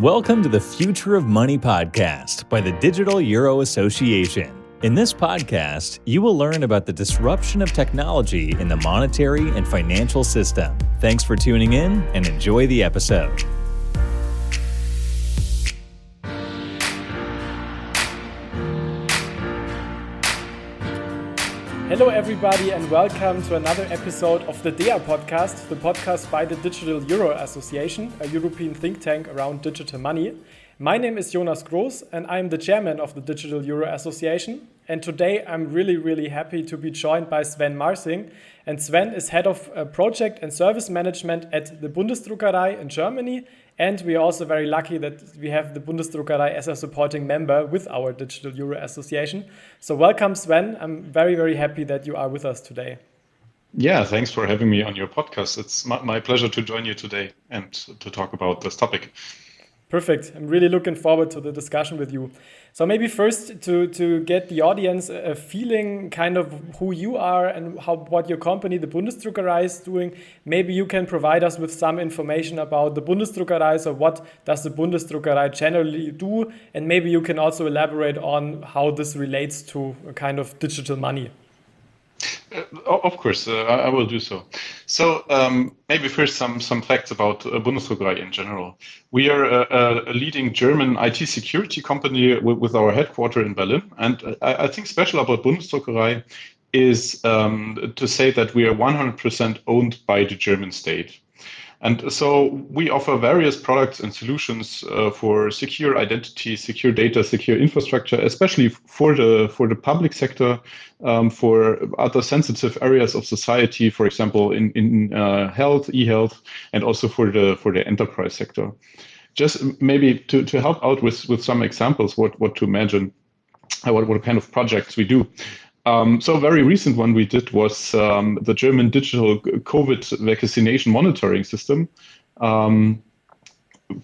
Welcome to the Future of Money podcast by the Digital Euro Association. In this podcast, you will learn about the disruption of technology in the monetary and financial system. Thanks for tuning in and enjoy the episode. Hello, everybody, and welcome to another episode of the DEA podcast, the podcast by the Digital Euro Association, a European think tank around digital money. My name is Jonas Gross, and I'm the chairman of the Digital Euro Association. And today I'm really, really happy to be joined by Sven Marsing. And Sven is head of uh, project and service management at the Bundesdruckerei in Germany and we are also very lucky that we have the Bundesdruckerei as a supporting member with our Digital Euro Association. So, welcome, Sven. I'm very, very happy that you are with us today. Yeah, thanks for having me on your podcast. It's my, pleasure to join you today and to talk about this topic. Perfect. I'm really looking forward to the discussion with you. So maybe first to to get the audience a feeling kind of who you are and how what your company, the Bundesdruckerei, is doing. Maybe you can provide us with some information about the Bundesdruckerei. So what does the Bundesdruckerei generally do, and maybe you can also elaborate on how this relates to a kind of digital money. Uh, of course, uh, I will do so. So um, maybe first some some facts about uh, Bundesdruckerei in general. We are a, a leading German IT security company with, with, our headquarters in Berlin, and I, I think special about Bundesdruckerei is um, to say that we are 100% owned by the German state. And so we offer various products and solutions uh, for secure identity, secure data, secure infrastructure, especially for the for the public sector, um, for other sensitive areas of society, for example, in in uh, health, e-health, and also for the for the enterprise sector. Just maybe to, to help out with with some examples, what what to imagine, uh, what what kind of projects we do. Um, so a very recent one we did was um, the German digital COVID vaccination monitoring system. Um,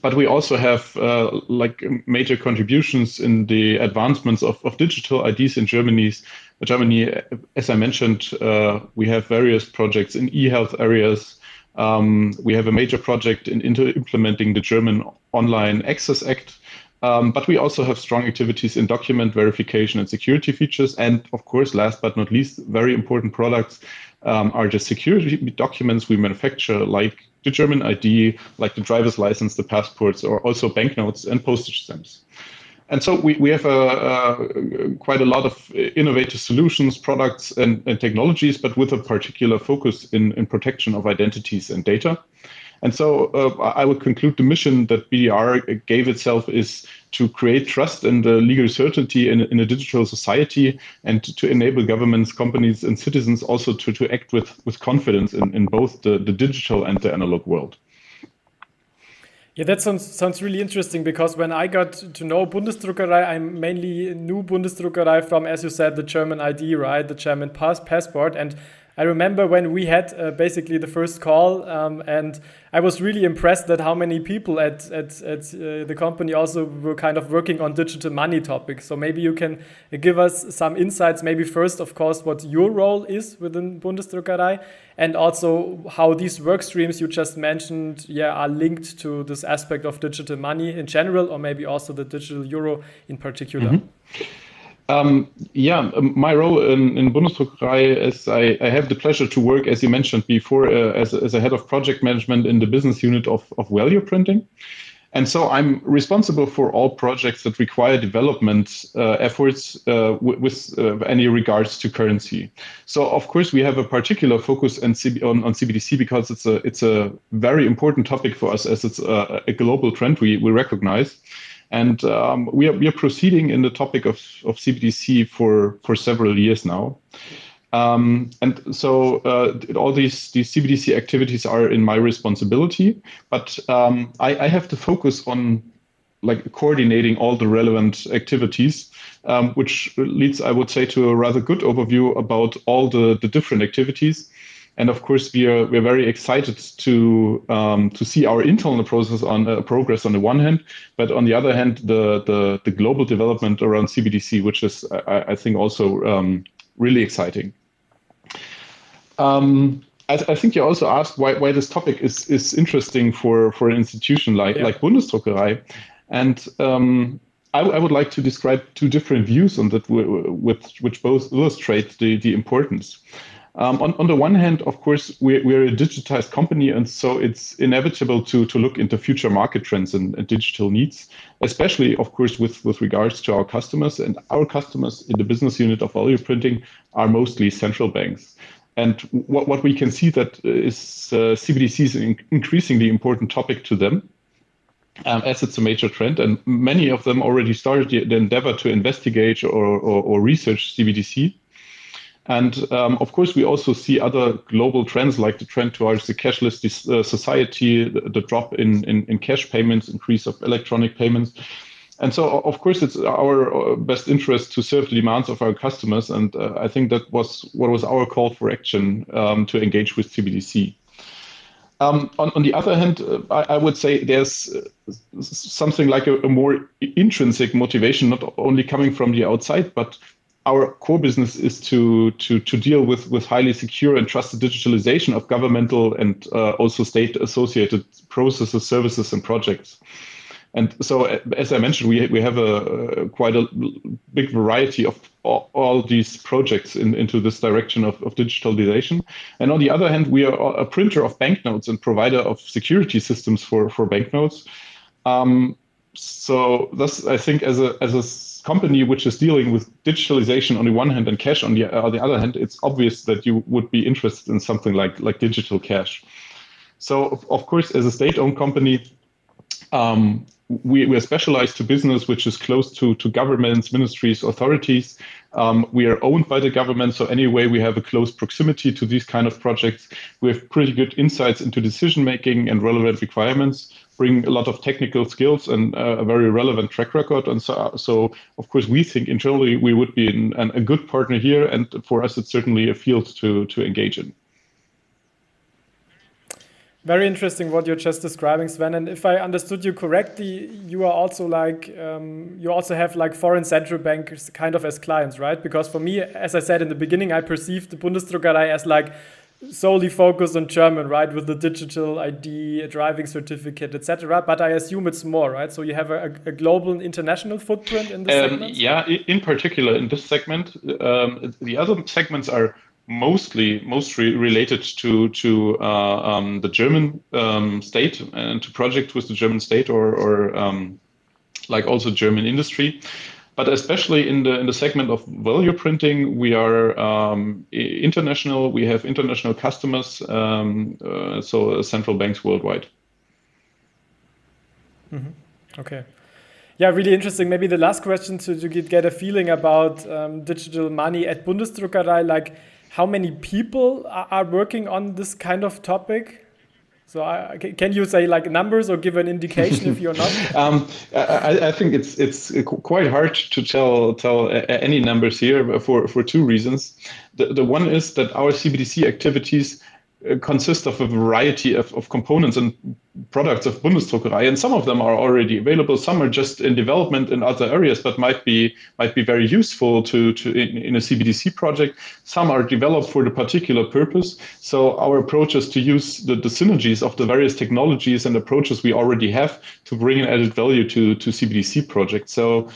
but we also have uh, like major contributions in the advancements of, of digital IDs in Germany's Germany. As I mentioned, uh, we have various projects in e-health areas. Um, we have a major project in, in implementing the German Online Access Act, um, but we also have strong activities in document verification and security features. And of course, last but not least, very important products um, are the security documents we manufacture, like the German ID, like the driver's license, the passports, or also banknotes and postage stamps. And so we, we have a, a, quite a lot of innovative solutions, products, and, and technologies, but with a particular focus in, in protection of identities and data. And so uh, I would conclude the mission that BDR gave itself is to create trust and uh, legal certainty in, in a digital society and to enable governments, companies, and citizens also to, to act with, with confidence in, in both the, the digital and the analog world. Yeah, that sounds sounds really interesting because when I got to know Bundesdruckerei, I mainly knew Bundesdruckerei from, as you said, the German ID, right, the German pass passport, and I remember when we had uh, basically the first call, um, and I was really impressed that how many people at at, at uh, the company also were kind of working on digital money topics. So maybe you can give us some insights. Maybe first, of course, what your role is within Bundesdruckerei, and also how these work streams you just mentioned, yeah, are linked to this aspect of digital money in general, or maybe also the digital euro in particular. Mm -hmm. Um, yeah, um, my role in, in Bundesdruckerei is I, I, have the pleasure to work, as you mentioned before, uh, as, as a head of project management in the business unit of, of value printing. And so I'm responsible for all projects that require development uh, efforts uh, with uh, any regards to currency. So of course we have a particular focus on, on, on, CBDC because it's a it's a very important topic for us as it's a, a global trend we, we recognize. And um, we, are, we are proceeding in the topic of, of CBDC for, for several years now. Um, and so uh, all these, these CBDC activities are in my responsibility, but um, I, I, have to focus on like coordinating all the relevant activities, um, which leads, I would say, to a rather good overview about all the, the different activities and of course, we are we're very excited to um, to see our internal process on uh, progress on the one hand, but on the other hand, the the, the global development around CBDC, which is I, I think also um, really exciting. Um, I, I, think you also asked why, why this topic is, is interesting for, for an institution like, yeah. like Bundesdruckerei. And um, I, I, would like to describe two different views on that, with, which both illustrate the, the importance. Um, on, on the one hand, of course, we're, we're a digitized company, and so it's inevitable to, to look into future market trends and, and, digital needs, especially, of course, with, with regards to our customers. And our customers in the business unit of value printing are mostly central banks. And what, what we can see that is uh, CBDC is an increasingly important topic to them. Um, as it's a major trend, and many of them already started the, the endeavor to investigate or, or, or research CBDC. And um, of course, we also see other global trends like the trend towards the cashless uh, society, the, the drop in, in, in, cash payments, increase of electronic payments. And so, of course, it's our uh, best interest to serve the demands of our customers. And uh, I think that was what was our call for action um, to engage with CBDC. Um, on, on, the other hand, uh, I, I, would say there's uh, something like a, a, more intrinsic motivation, not only coming from the outside, but our core business is to to to deal with with highly secure and trusted digitalization of governmental and uh, also state associated processes, services, and projects. And so, as I mentioned, we we have a, a quite a big variety of all, all these projects in, into this direction of, of digitalization. And on the other hand, we are a printer of banknotes and provider of security systems for for banknotes. Um, so, this I think as a as a company which is dealing with digitalization on the one hand and cash on the, uh, on the other hand, it's obvious that you would be interested in something like, like digital cash. So, of course, as a state owned company, um, we, we are specialized to business which is close to, to governments, ministries, authorities. Um, we are owned by the government, so anyway, we have a close proximity to these kind of projects. We have pretty good insights into decision making and relevant requirements bring a lot of technical skills and uh, a very relevant track record. And so, so of course, we think internally we would be in, an, a good partner here. And for us, it's certainly a field to, to engage in. Very interesting what you're just describing, Sven. And if I understood you correctly, you are also like um, you also have like foreign central bankers kind of as clients, right? Because for me, as I said in the beginning, I perceived the Bundesdruckerei as like solely focused on German, right, with the digital ID, driving certificate, etc. But I assume it's more, right? So you have a, a global, international footprint in this um, segment. Yeah, in particular in this segment, um, the other segments are mostly mostly related to to uh, um, the German um, state and to project with the German state or or um, like also German industry. But especially in the in the segment of value printing, we are um, international. We have international customers, um, uh, so central banks worldwide. Mm-hmm. Okay. Yeah, really interesting. Maybe the last question to, to get, get a feeling about um, digital money at Bundesdruckerei, like how many people are, are working on this kind of topic? So I, can you say like numbers or give an indication if you're not? um, I, I, think it's it's quite hard to tell tell any numbers here for for two reasons. The the one is that our CBDC activities consist of a variety of, of components and products of Bundesdruckerei, and some of them are already available. Some are just in development in other areas, but might be might be very useful to, to in, in a CBDC project. Some are developed for the particular purpose. So our approach is to use the, the synergies of the various technologies and approaches we already have to bring an added value to to CBDC projects. So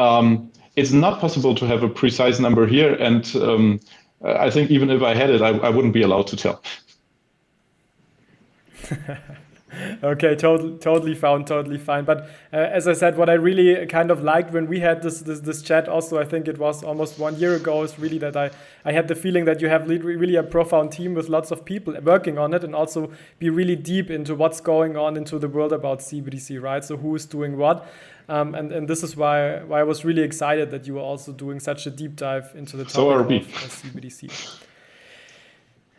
um, it's not possible to have a precise number here, and um, I think even if I had it, I, I wouldn't be allowed to tell. okay, totally, totally found, totally fine. But uh, as I said, what I really kind of liked when we had this, this this chat, also I think it was almost one year ago, is really that I I had the feeling that you have really a profound team with lots of people working on it, and also be really deep into what's going on into the world about CBDC, right? So who is doing what. Um, and, and this is why, why I was really excited that you were also doing such a deep dive into the topic so of CBDC.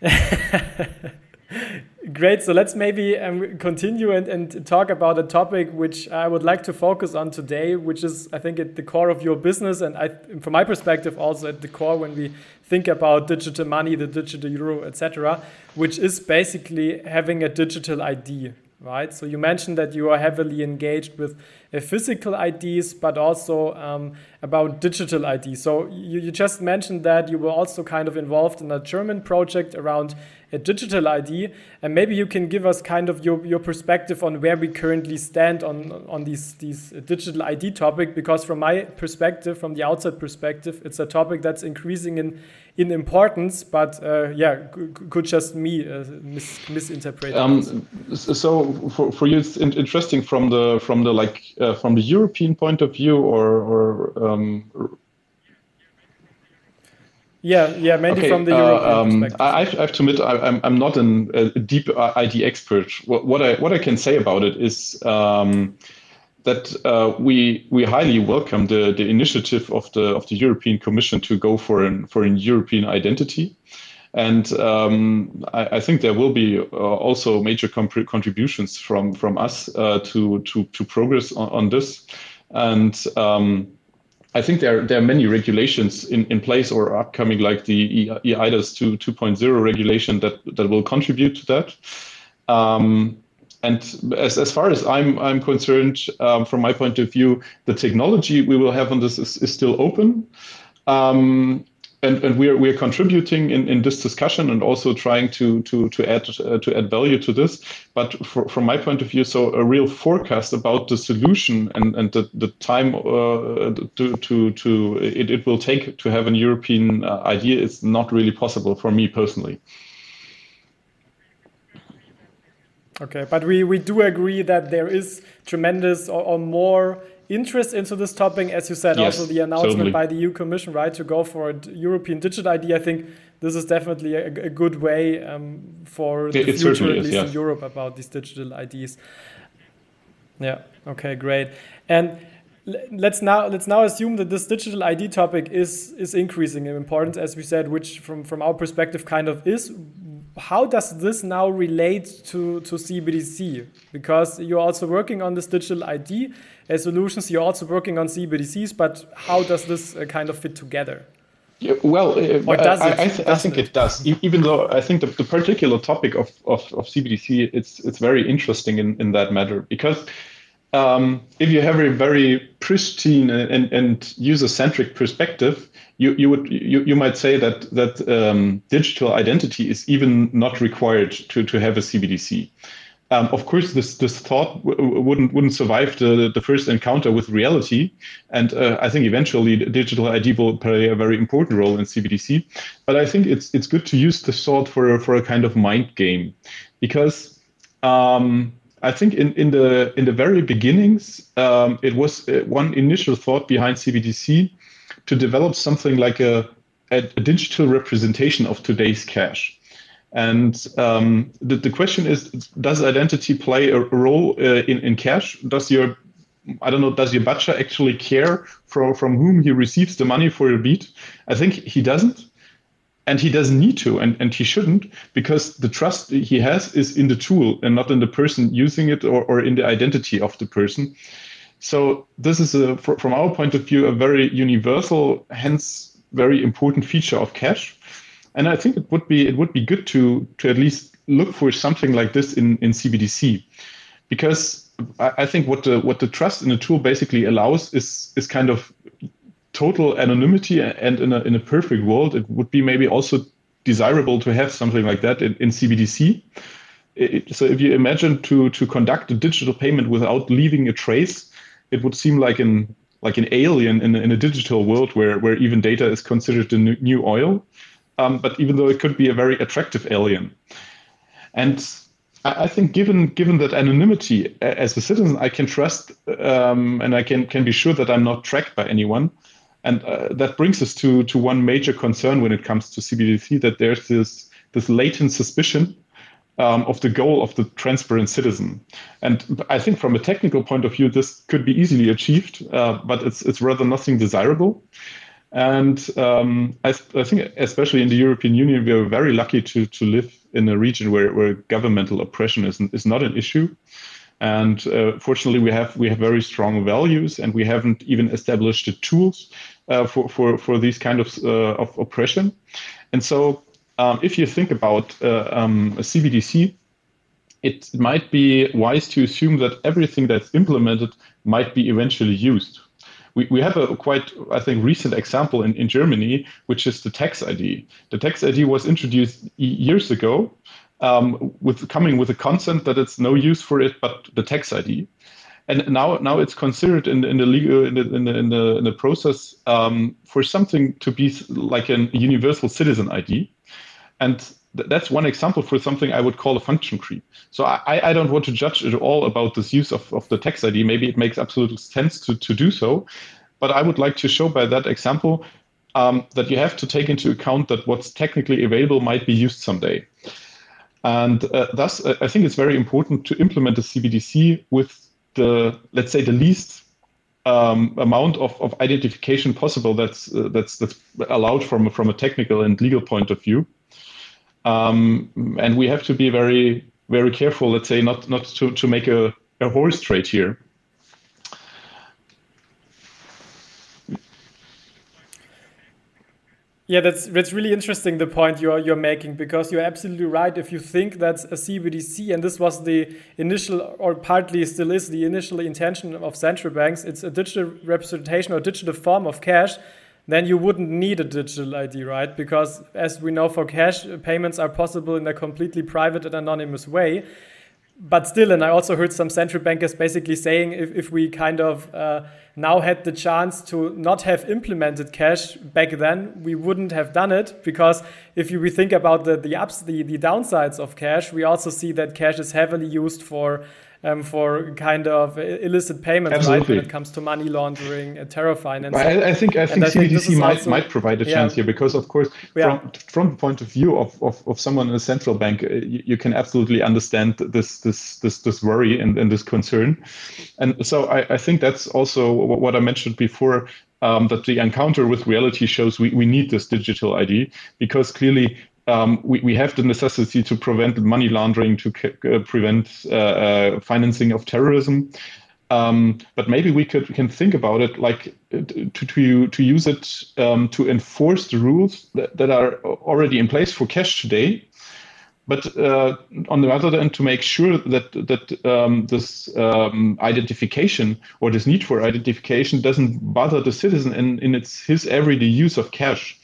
Great. So let's maybe um, continue and, and talk about a topic which I would like to focus on today, which is, I think, at the core of your business. And I, from my perspective, also at the core when we think about digital money, the digital euro, etc., which is basically having a digital ID, right? So you mentioned that you are heavily engaged with uh, physical IDs, but also um, about digital ID. So you, you just mentioned that you were also kind of involved in a German project around a digital ID. And maybe you can give us kind of your, your perspective on where we currently stand on, on these, these digital ID topic, because from my perspective, from the outside perspective, it's a topic that's increasing in, in importance, but uh, yeah, could just me uh, mis misinterpret. Um, so for, for you, it's interesting from the from the like uh, from the European point of view, or or um, yeah, yeah, mainly okay, from the European uh, um, perspective. I, I, have to admit, I, am I'm not an, a deep ID expert. What, what, I what I can say about it is um, that uh, we we highly welcome the, the initiative of the of the European Commission to go for an for an European identity. And um, I, I, think there will be uh, also major contributions from from us uh, to to to progress on, on this. And um, I think there, there are many regulations in, in place or upcoming, like the eIDAS 2, 2.0 regulation that, that will contribute to that. Um, and as, as far as I'm, I'm concerned, um, from my point of view, the technology we will have on this is, is still open. Um, and, and we are we are contributing in, in this discussion and also trying to to to add uh, to add value to this. But for, from my point of view, so a real forecast about the solution and and the the time uh, to to to it, it will take to have a European uh, idea is not really possible for me personally. Okay, but we, we do agree that there is tremendous or, or more interest into this topic. As you said, yes, also the announcement certainly. by the EU Commission, right, to go for a European digital ID. I think this is definitely a, a good way um, for the it future, at least yes. in Europe, about these digital IDs. Yeah. Okay. Great. And let's now let's now assume that this digital ID topic is is increasing in importance, as we said, which from from our perspective kind of is how does this now relate to, to CBDC? Because you're also working on this digital ID as solutions, you're also working on CBDCs, but how does this uh, kind of fit together? Yeah, well, uh, I, I, th I, think it, it does. even though I think the, the particular topic of, of, of, CBDC it's it's very interesting in, in that matter because um, if you have a very pristine and, and user-centric perspective, you, you would you, you might say that that um, digital identity is even not required to, to have a CBDC. Um, of course, this this thought wouldn't wouldn't survive the, the first encounter with reality, and uh, I think eventually digital ID will play a very important role in CBDC. But I think it's it's good to use this thought for for a kind of mind game, because um, I think in, in the in the very beginnings, um, it was uh, one initial thought behind CBDC to develop something like a, a, digital representation of today's cash. And um, the, the question is, does identity play a role uh, in, in cash? Does your, I don't know, does your butcher actually care from, from whom he receives the money for your beat? I think he doesn't. And he doesn't need to, and, and he shouldn't, because the trust he has is in the tool and not in the person using it or, or in the identity of the person. So this is uh, a, from our point of view, a very universal, hence very important feature of cash. And I think it would be it would be good to to at least look for something like this in, in CBDC, because I, I think what the what the trust in the tool basically allows is is kind of total anonymity and in a in a perfect world it would be maybe also desirable to have something like that in, in CBDC. It, so if you imagine to to conduct a digital payment without leaving a trace, it would seem like an like an alien in, in a digital world where where even data is considered the new oil. Um, but even though it could be a very attractive alien, and I, think given given that anonymity as a citizen, I can trust um, and I can can be sure that I'm not tracked by anyone. And uh, that brings us to to one major concern when it comes to CBDC that there's this this latent suspicion um, of the goal of the transparent citizen. And I think from a technical point of view, this could be easily achieved, uh, but it's, it's rather nothing desirable. And um, I, I, think, especially in the European Union, we are very lucky to, to live in a region where, where governmental oppression is, is not an issue. And uh, fortunately, we have we have very strong values, and we haven't even established the tools uh, for, for for these kind of uh, of oppression. And so um, if you think about uh, um, a CBDC, it might be wise to assume that everything that's implemented might be eventually used. we, we have a quite, I think, recent example in, in Germany, which is the tax ID. The tax ID was introduced years ago um, with coming with a consent that it's no use for it but the tax ID. And now, now it's considered in, in the legal in the, in the, in the, in the process um, for something to be like a universal citizen ID, and th- that's one example for something I would call a function creep. So I, I don't want to judge at all about this use of, of the tax ID. Maybe it makes absolute sense to, to do so, but I would like to show by that example um, that you have to take into account that what's technically available might be used someday. And uh, thus, uh, I think it's very important to implement the CBDC with the, let's say, the least um, amount of, of identification possible that's, uh, that's, that's allowed from, from a technical and legal point of view. Um, and we have to be very, very careful, let's say, not, not to, to make a, a horse trade here. Yeah, that's that's really interesting the point you're you're making because you're absolutely right. If you think that's a CBDC and this was the initial or partly still is the initial intention of central banks, it's a digital representation or digital form of cash, then you wouldn't need a digital ID, right? Because as we know for cash, payments are possible in a completely private and anonymous way but still, and I also heard some central bankers basically saying if, if we kind of uh, now had the chance to not have implemented cash back then, we wouldn't have done it because if you, we think about the the ups, the, the downsides of cash, we also see that cash is heavily used for um, for kind of illicit payments, Absolutely. right? When it comes to money laundering, and terror finance. I, I, think I think CBDC might also, might provide a yeah. chance here because, of course, yeah. from from the point of view of, of, of someone in a central bank, uh, you, you, can absolutely understand this this this this worry and, and this concern, and so I, I think that's also what I mentioned before. Um, that the encounter with reality shows we, we need this digital ID because clearly um, we, we have the necessity to prevent money laundering, to uh, prevent uh, uh, financing of terrorism. Um, but maybe we could we can think about it like uh, to to, to use it um, to enforce the rules that, that are already in place for cash today. But uh, on the other hand, to make sure that that um, this um, identification or this need for identification doesn't bother the citizen in, in its his everyday use of cash.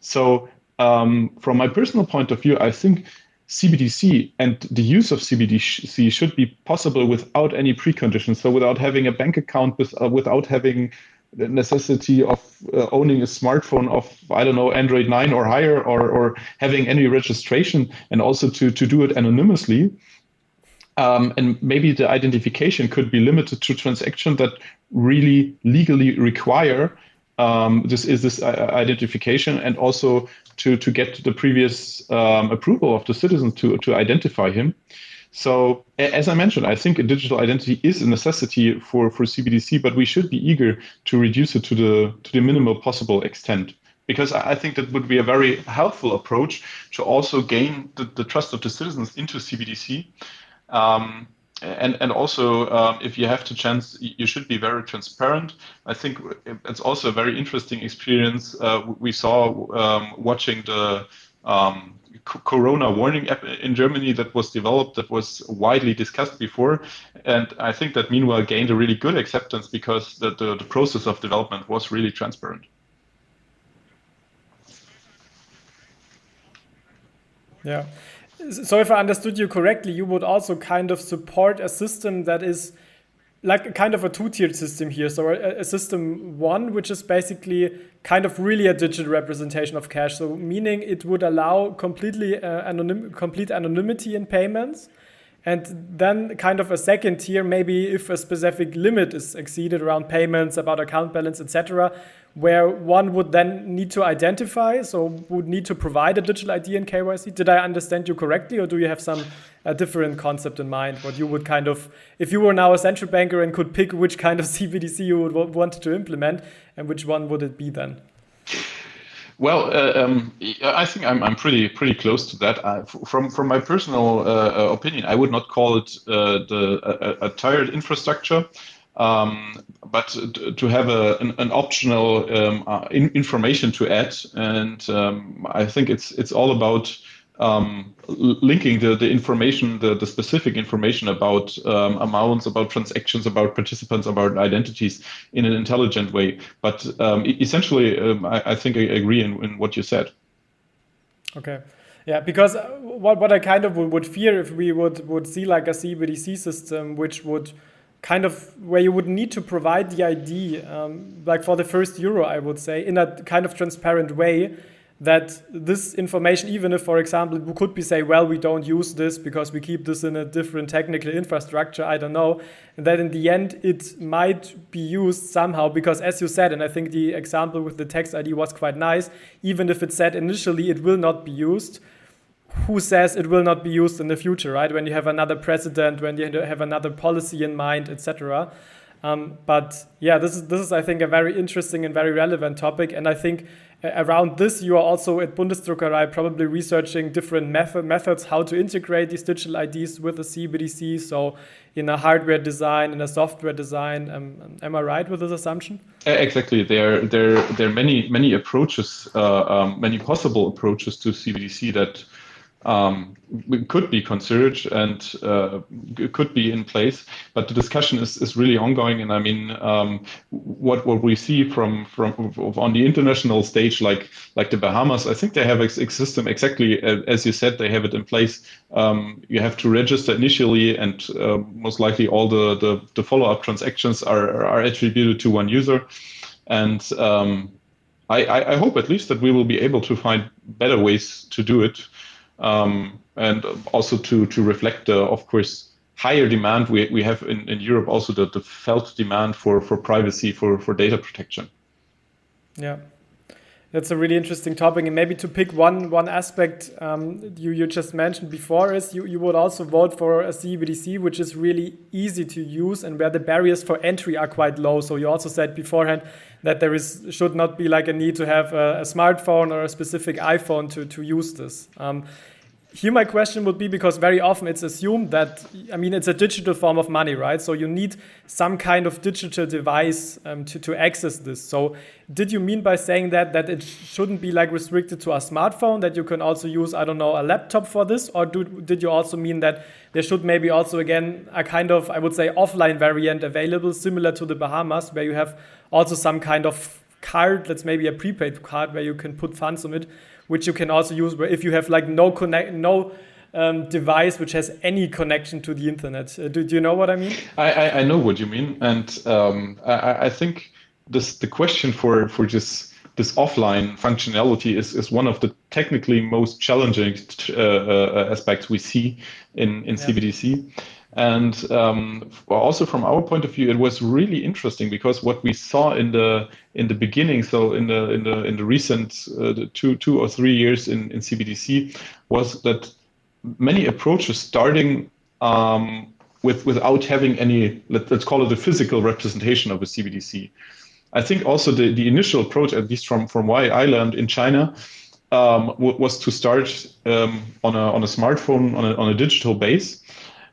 So um, from my personal point of view, I think CBDC and the use of CBDC should be possible without any preconditions. So without having a bank account, with, uh, without having the necessity of uh, owning a smartphone of I don't know Android 9 or higher, or or having any registration, and also to to do it anonymously. Um, and maybe the identification could be limited to transactions that really legally require um, this is this uh, identification and also to to get the previous um, approval of the citizen to to identify him. So as I mentioned, I think a digital identity is a necessity for, for CBDC, but we should be eager to reduce it to the to the minimal possible extent. Because I think that would be a very helpful approach to also gain the, the trust of the citizens into CBDC. Um, and and also um, if you have the chance you should be very transparent. I think it's also a very interesting experience uh, we saw um, watching the um, corona warning app in germany that was developed that was widely discussed before. And i think that meanwhile gained a really good acceptance because the, the, the process of development was really transparent. Yeah so if I understood you correctly, you would also kind of support a system that is like a kind of a two-tiered system here. So a, a, system one, which is basically kind of really a digital representation of cash. So meaning it would allow completely uh, anonym, complete anonymity in payments. And then kind of a second tier, maybe if a specific limit is exceeded around payments, about account balance, etc., where one would then need to identify, so would need to provide a digital ID and KYC. Did I understand you correctly, or do you have some different concept in mind? What you would kind of, if you were now a central banker and could pick which kind of CBDC you would want to implement, and which one would it be then? Well, uh, um, I think I'm, I'm pretty pretty close to that. Uh, from from my personal uh, uh, opinion, I would not call it uh, the a, a, tired infrastructure. Um, but to have a, an, an optional um, uh, in, information to add, and um, I think it's it's all about um, linking the, the information, the, the specific information about um, amounts, about transactions, about participants, about identities in an intelligent way. But um, essentially, um, I, I, think I agree in, in what you said. Okay. Yeah, because uh, what, what I kind of would, fear if we would, would see like a CBDC system which would kind of where you would need to provide the ID, um, like for the first euro, I would say, in a kind of transparent way that this information, even if, for example, we could be say, well, we don't use this because we keep this in a different technical infrastructure, I don't know, and that in the end it might be used somehow because, as you said, and I think the example with the tax ID was quite nice, even if it said initially it will not be used, who says it will not be used in the future, right? When you have another president, when you have another policy in mind, etc. Um, but yeah, this is this is I think a very interesting and very relevant topic, and I think around this, you are also at Bundesdruckerei probably researching different method, methods how to integrate these digital IDs with the CBDC. So, in a hardware design, in a software design. Um, am I right with this assumption? Exactly. There, there, there are many, many approaches, uh, um, many possible approaches to CBDC that um, could be considered and uh, could be in place. But the discussion is, is really ongoing. And I mean, um, what what we see from from on the international stage, like like the Bahamas, I think they have a system exactly as you said. They have it in place. Um, you have to register initially, and uh, most likely all the the, the follow up transactions are are attributed to one user. And um, I, I hope at least that we will be able to find better ways to do it um, and also to to reflect the, of course, higher demand we, we have in, in Europe, also the, the felt demand for, for privacy, for, for data protection. Yeah. That's a really interesting topic, and maybe to pick one one aspect um, you you just mentioned before is you, you would also vote for a CBDC which is really easy to use and where the barriers for entry are quite low. So you also said beforehand that there is should not be like a need to have a, a smartphone or a specific iPhone to to use this. Um, here my question would be because very often it's assumed that i mean it's a digital form of money right? So you need some kind of digital device um, to, to access this. So did you mean by saying that that it shouldn't be like restricted to a smartphone that you can also use i don't know a laptop for this? Or do, did you also mean that there should maybe also again a kind of i would say offline variant available similar to the bahamas where you have also some kind of card that's maybe a prepaid card where you can put funds on it which you can also use if you have like no connect no um, device which has any connection to the internet. Uh, do, do, you know what I mean? I, I, I know what you mean, and um, I, I, think this the question for for this this offline functionality is, is one of the technically most challenging uh, uh, aspects we see in in yeah. CBDC. And um, also from our point of view, it was really interesting because what we saw in the in the beginning, so in the in the in the recent uh, the two two or three years in, in CBDC, was that many approaches starting um, with without having any let, us call it a physical representation of a CBDC. I think also the, the initial approach, at least from from why I learned in China, um, was to start um, on a on a smartphone on a on a digital base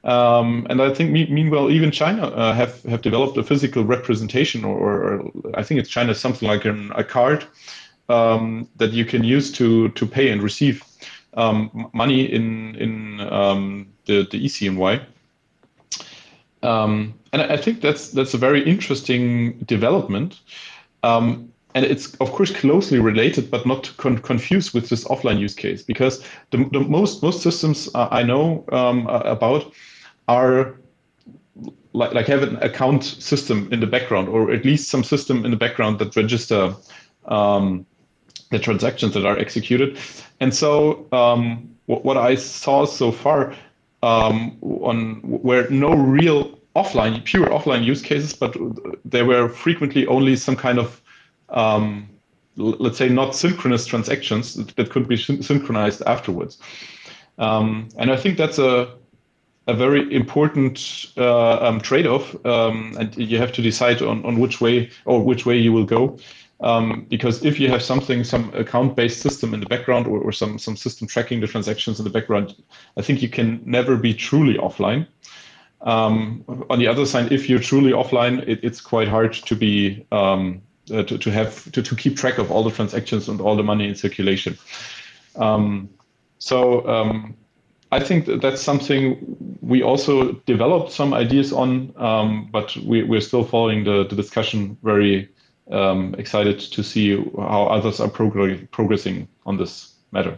um, and I think, me- meanwhile, even China uh, have have developed a physical representation, or, or I think it's China something like an, a card um, that you can use to to pay and receive um, money in in um, the the eCNY. Um, and I think that's that's a very interesting development. Um, and it's of course closely related, but not con- confused with this offline use case, because the, the most most systems uh, I know about are like, like have an account system in the background, or at least some system in the background that register um, the transactions that are executed. And so um, what, what, I saw so far um, on where no real offline, pure offline use cases, but there were frequently only some kind of um, let's say not synchronous transactions that could be synchronized afterwards. Um, and I think that's a a very important uh, um, trade-off, um, and you have to decide on, on which way or which way you will go. Um, because if you have something, some account-based system in the background, or, or, some some system tracking the transactions in the background, I think you can never be truly offline. Um, on the other side, if you're truly offline, it, it's quite hard to be um, uh, to, to have to, to keep track of all the transactions and all the money in circulation. Um, So I think that that's something we also developed some ideas on, um, but we, we're still following the, the discussion very um, excited to see how others are progr- progressing on this matter.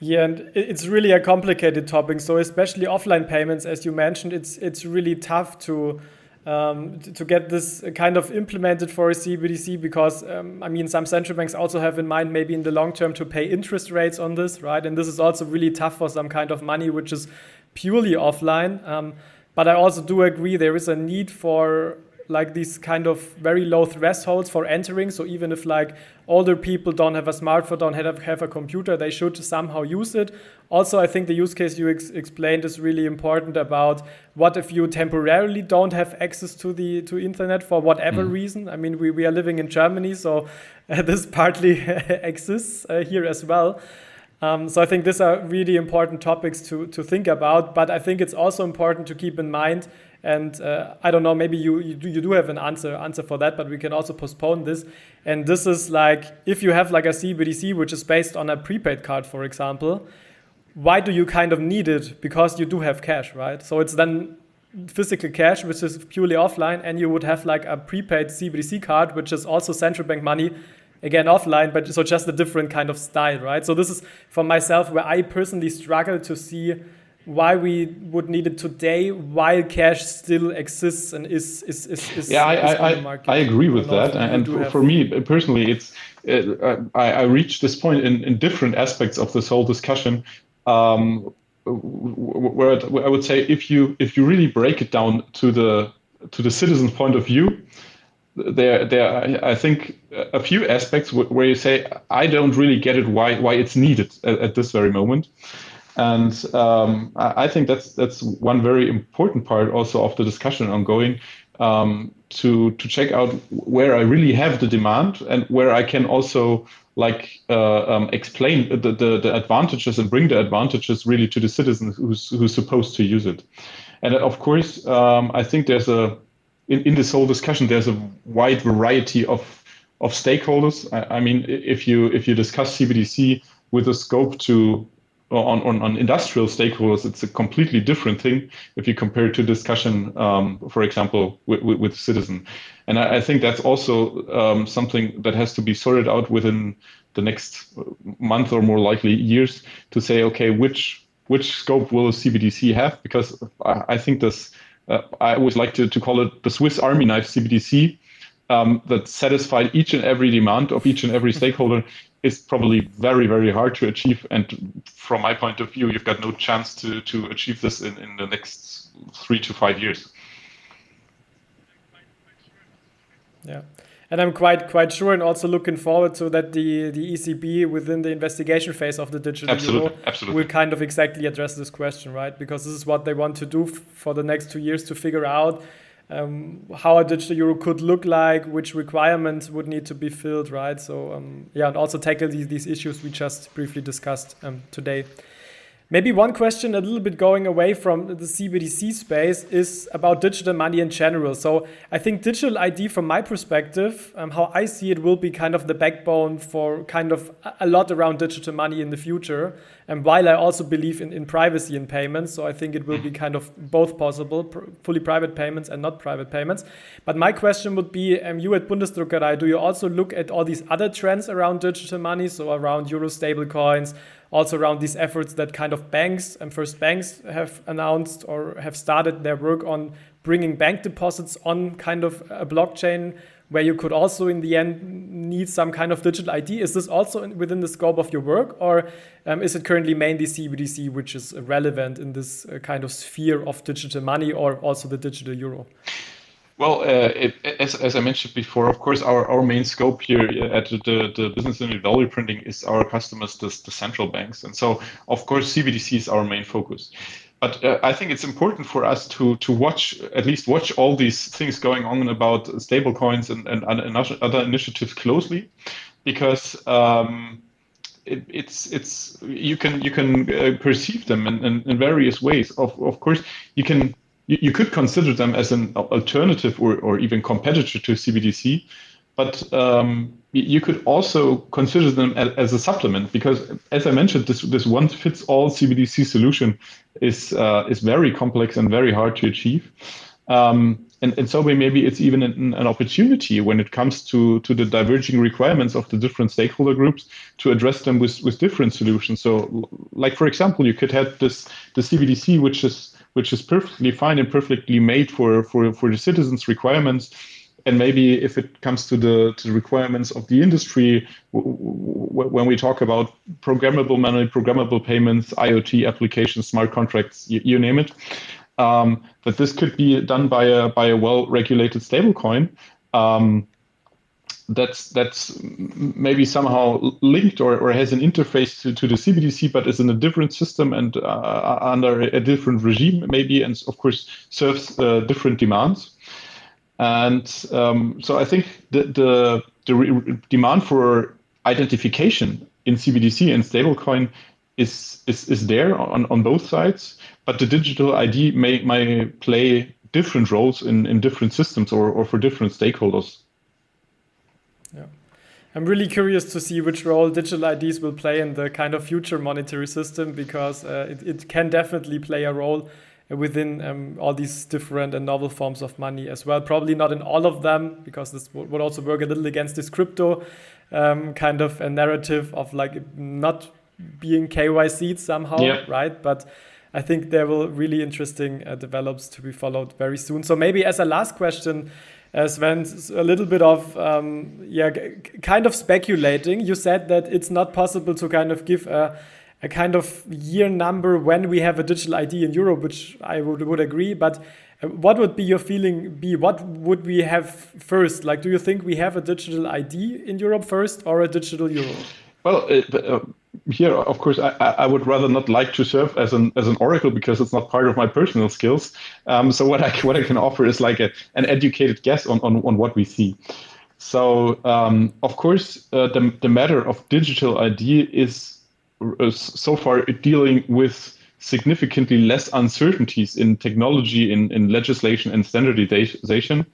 Yeah, and it's really a complicated topic. So especially offline payments, as you mentioned, it's it's really tough to um, to get this kind of implemented for a CBDC because um, I mean some central banks also have in mind maybe in the long term to pay interest rates on this, right? And this is also really tough for some kind of money which is purely offline. Um, but I also do agree there is a need for like these kind of very low thresholds for entering. So even if like older people don't have a smartphone, don't have, have a computer, they should somehow use it. Also, I think the use case you ex explained is really important about what if you temporarily don't have access to the to internet for whatever mm. reason. I mean, we, we are living in Germany, so uh, this partly exists uh, here as well. Um, so I think these are really important topics to, to think about, but I think it's also important to keep in mind and uh, I don't know, maybe you, you do, you do have an answer answer for that, but we can also postpone this. And this is like if you have like a CBDC which is based on a prepaid card, for example, why do you kind of need it? Because you do have cash, right? So it's then physical cash, which is purely offline, and you would have like a prepaid CBDC card, which is also central bank money, again offline, but so just a different kind of style, right? So this is for myself where I personally struggle to see why we would need it today while cash still exists and is is is, is yeah I is I, I, agree with that and for, for me personally it's uh, I, I reached this point in, in different aspects of this whole discussion um, where I would say if you if you really break it down to the to the citizen's point of view there there I think a few aspects where you say I don't really get it why why it's needed at, at this very moment and um, I think that's that's one very important part also of the discussion ongoing um, to to check out where I really have the demand and where I can also like uh, um, explain the, the, the advantages and bring the advantages really to the citizen who's who's supposed to use it. And of course, um, I think there's a in, in this whole discussion there's a wide variety of of stakeholders. I, I mean, if you if you discuss CBDC with a scope to on, on, on industrial stakeholders, it's a completely different thing if you compare it to discussion, um, for example, with, with, with, citizen. And I, I, think that's also um, something that has to be sorted out within the next month or more likely years to say, okay, which which scope will CBDC have? Because I, I think this, uh, I always like to, to call it the Swiss Army knife CBDC. Um, that satisfied each and every demand of each and every stakeholder is probably very, very hard to achieve. And from my point of view, you've got no chance to, to achieve this in, in the next three to five years. Yeah. And I'm quite quite sure, and also looking forward to that the the ECB within the investigation phase of the digital absolutely, euro absolutely. will kind of exactly address this question, right? Because this is what they want to do for the next two years to figure out um, how a digital euro could look like, which requirements would need to be filled, right? So um, yeah, and also tackle these, these issues we just briefly discussed um, today. Maybe one question a little bit going away from the CBDC space is about digital money in general. So I think digital ID, from my perspective, um, how I see it, will be kind of the backbone for kind of a lot around digital money in the future. And while I also believe in, in privacy in payments, so I think it will be kind of both possible, pr fully private payments and not private payments. But my question would be, um, you at Bundesdruckerei, do you also look at all these other trends around digital money, so around euro stable coins, also around these efforts that kind of banks and first banks have announced or have started their work on bringing bank deposits on kind of a blockchain where you could also in the end need some kind of digital ID. Is this also within the scope of your work, or um, is it currently mainly CBDC which is relevant in this uh, kind of sphere of digital money, or also the digital euro? Well, uh, it, as, as I mentioned before, of course, our, our main scope here at the, the business unit value printing is our customers, the, the central banks. And so, of course, CBDC is our main focus. But uh, I think it's important for us to to watch at least watch all these things going on about stablecoins and, and, and other initiatives closely, because um, it, it's it's you can you can uh, perceive them in, in, in various ways. Of of course, you can you, you could consider them as an alternative or, or even competitor to CBDC. but um, you could also consider them as a supplement because, as I mentioned, this this one fits all CBDC solution is uh, is very complex and very hard to achieve. Um, and, and so maybe it's even an, an, opportunity when it comes to, to the diverging requirements of the different stakeholder groups to address them with, with different solutions. So, like for example, you could have this the CBDC, which is which is perfectly fine and perfectly made for for, for the citizens' requirements and maybe if it comes to the to the requirements of the industry, when we talk about programmable money, programmable payments, IoT applications, smart contracts, you name it, um, that this could be done by a by a well-regulated stablecoin. Um, that's that's maybe somehow linked or, or has an interface to, to the CBDC, but is in a different system and uh, under a different regime, maybe, and of course serves uh, different demands. And um, so I think the, the, the re- demand for identification in CBDC and stablecoin is, is, is there on, on both sides, but the digital ID may, may play different roles in, in different systems or, or for different stakeholders. Yeah. I'm really curious to see which role digital IDs will play in the kind of future monetary system because uh, it, it can definitely play a role within um, all these different and novel forms of money as well. Probably not in all of them, because this would also work a little against this crypto um, kind of a narrative of like not being KYC somehow, yeah. right? But I think there will really interesting uh, develops to be followed very soon. So maybe as a last question, uh, Sven, a little bit of um, yeah, kind of speculating. You said that it's not possible to kind of give a a kind of year number when we have a digital ID in Europe, which I would, would agree. But uh, what would be your feeling be? What would we have first? Like, do you think we have a digital ID in Europe first or a digital euro? Well, uh, here, of course, I, I, would rather not like to serve as an as an oracle because it's not part of my personal skills. Um, so what I what I can offer is like a, an educated guess on, on, on what we see. So um, of course, uh, the the matter of digital ID is uh, so far dealing with significantly less uncertainties in technology, in, in legislation, and standardization.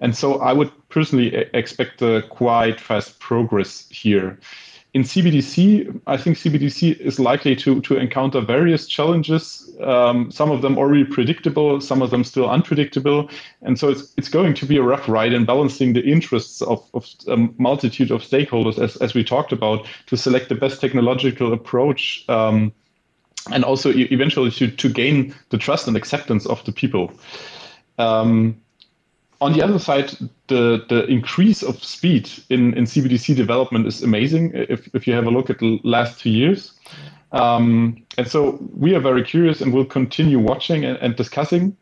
And so I would personally expect a quite fast progress here. In CBDC, I think CBDC is likely to, to encounter various challenges. Um, some of them already predictable, some of them still unpredictable. And so it's, it's going to be a rough ride in balancing the interests of, of a multitude of stakeholders, as, as we talked about, to select the best technological approach. Um, and also eventually to, to gain the trust and acceptance of the people. Um, on the other side, the, the increase of speed in, in CBDC development is amazing if, if you have a look at the last two years. Um, and so we are very curious and will continue watching and, and discussing.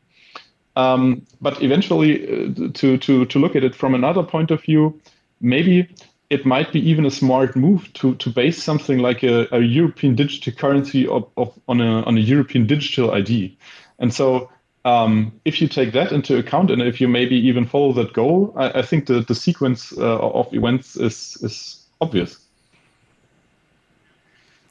Um, but eventually, uh, to, to, to look at it from another point of view, maybe it might be even a smart move to, to base something like a, a European digital currency of, of, on, a, on a European digital ID. And so um, if you take that into account and if you maybe even follow that goal, I, I think the, the sequence uh, of events is, is obvious.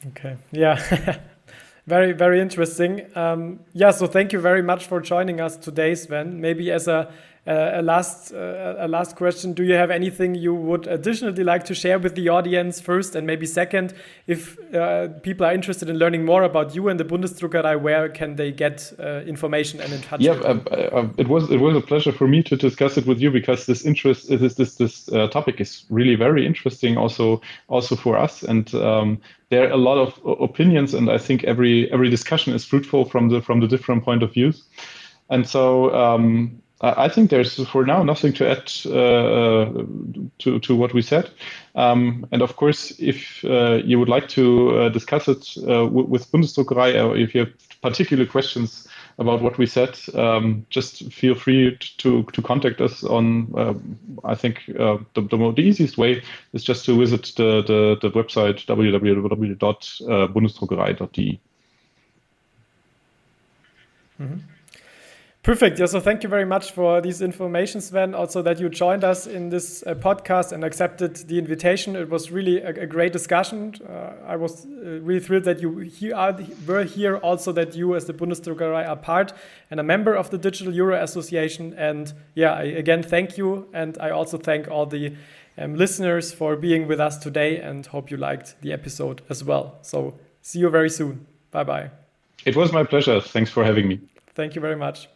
Okay. Yeah. very, very interesting. Um, yeah. So thank you very much for joining us today, Sven. Maybe as a a last uh, a last question: Do you have anything you would additionally like to share with the audience first, and maybe second, if uh, people are interested in learning more about you and the Bundesdruckerei, where can they get uh, information and in touch? Yeah, uh, uh, it was it was a pleasure for me to discuss it with you because this interest this this this topic is really very interesting also also for us and. Um, there are a lot of opinions, and I think every every discussion is fruitful from the from the different point of views. And so um, I think there's for now nothing to add uh, to to what we said. Um, and of course, if uh, you would like to uh, discuss it uh, with Bundesdruckerei, or if you have particular questions about what we said, um, just feel free to to contact us on. Uh, I think uh, the, the, the easiest way is just to visit the the, the website www.bundesdruckerei.de. Mm-hmm. Perfect. Yeah. So thank you very much for these informations, Sven. Also that you joined us in this uh, podcast and accepted the invitation. It was really a, a great discussion. Uh, I was uh, really thrilled that you here are, were here. Also that you, as the Bundesdruckerei, are part and a member of the Digital Euro Association. And yeah, I, again, thank you. And I also thank all the um, listeners for being with us today and hope you liked the episode as well. So, see you very soon. Bye bye. It was my pleasure. Thanks for having me. Thank you very much.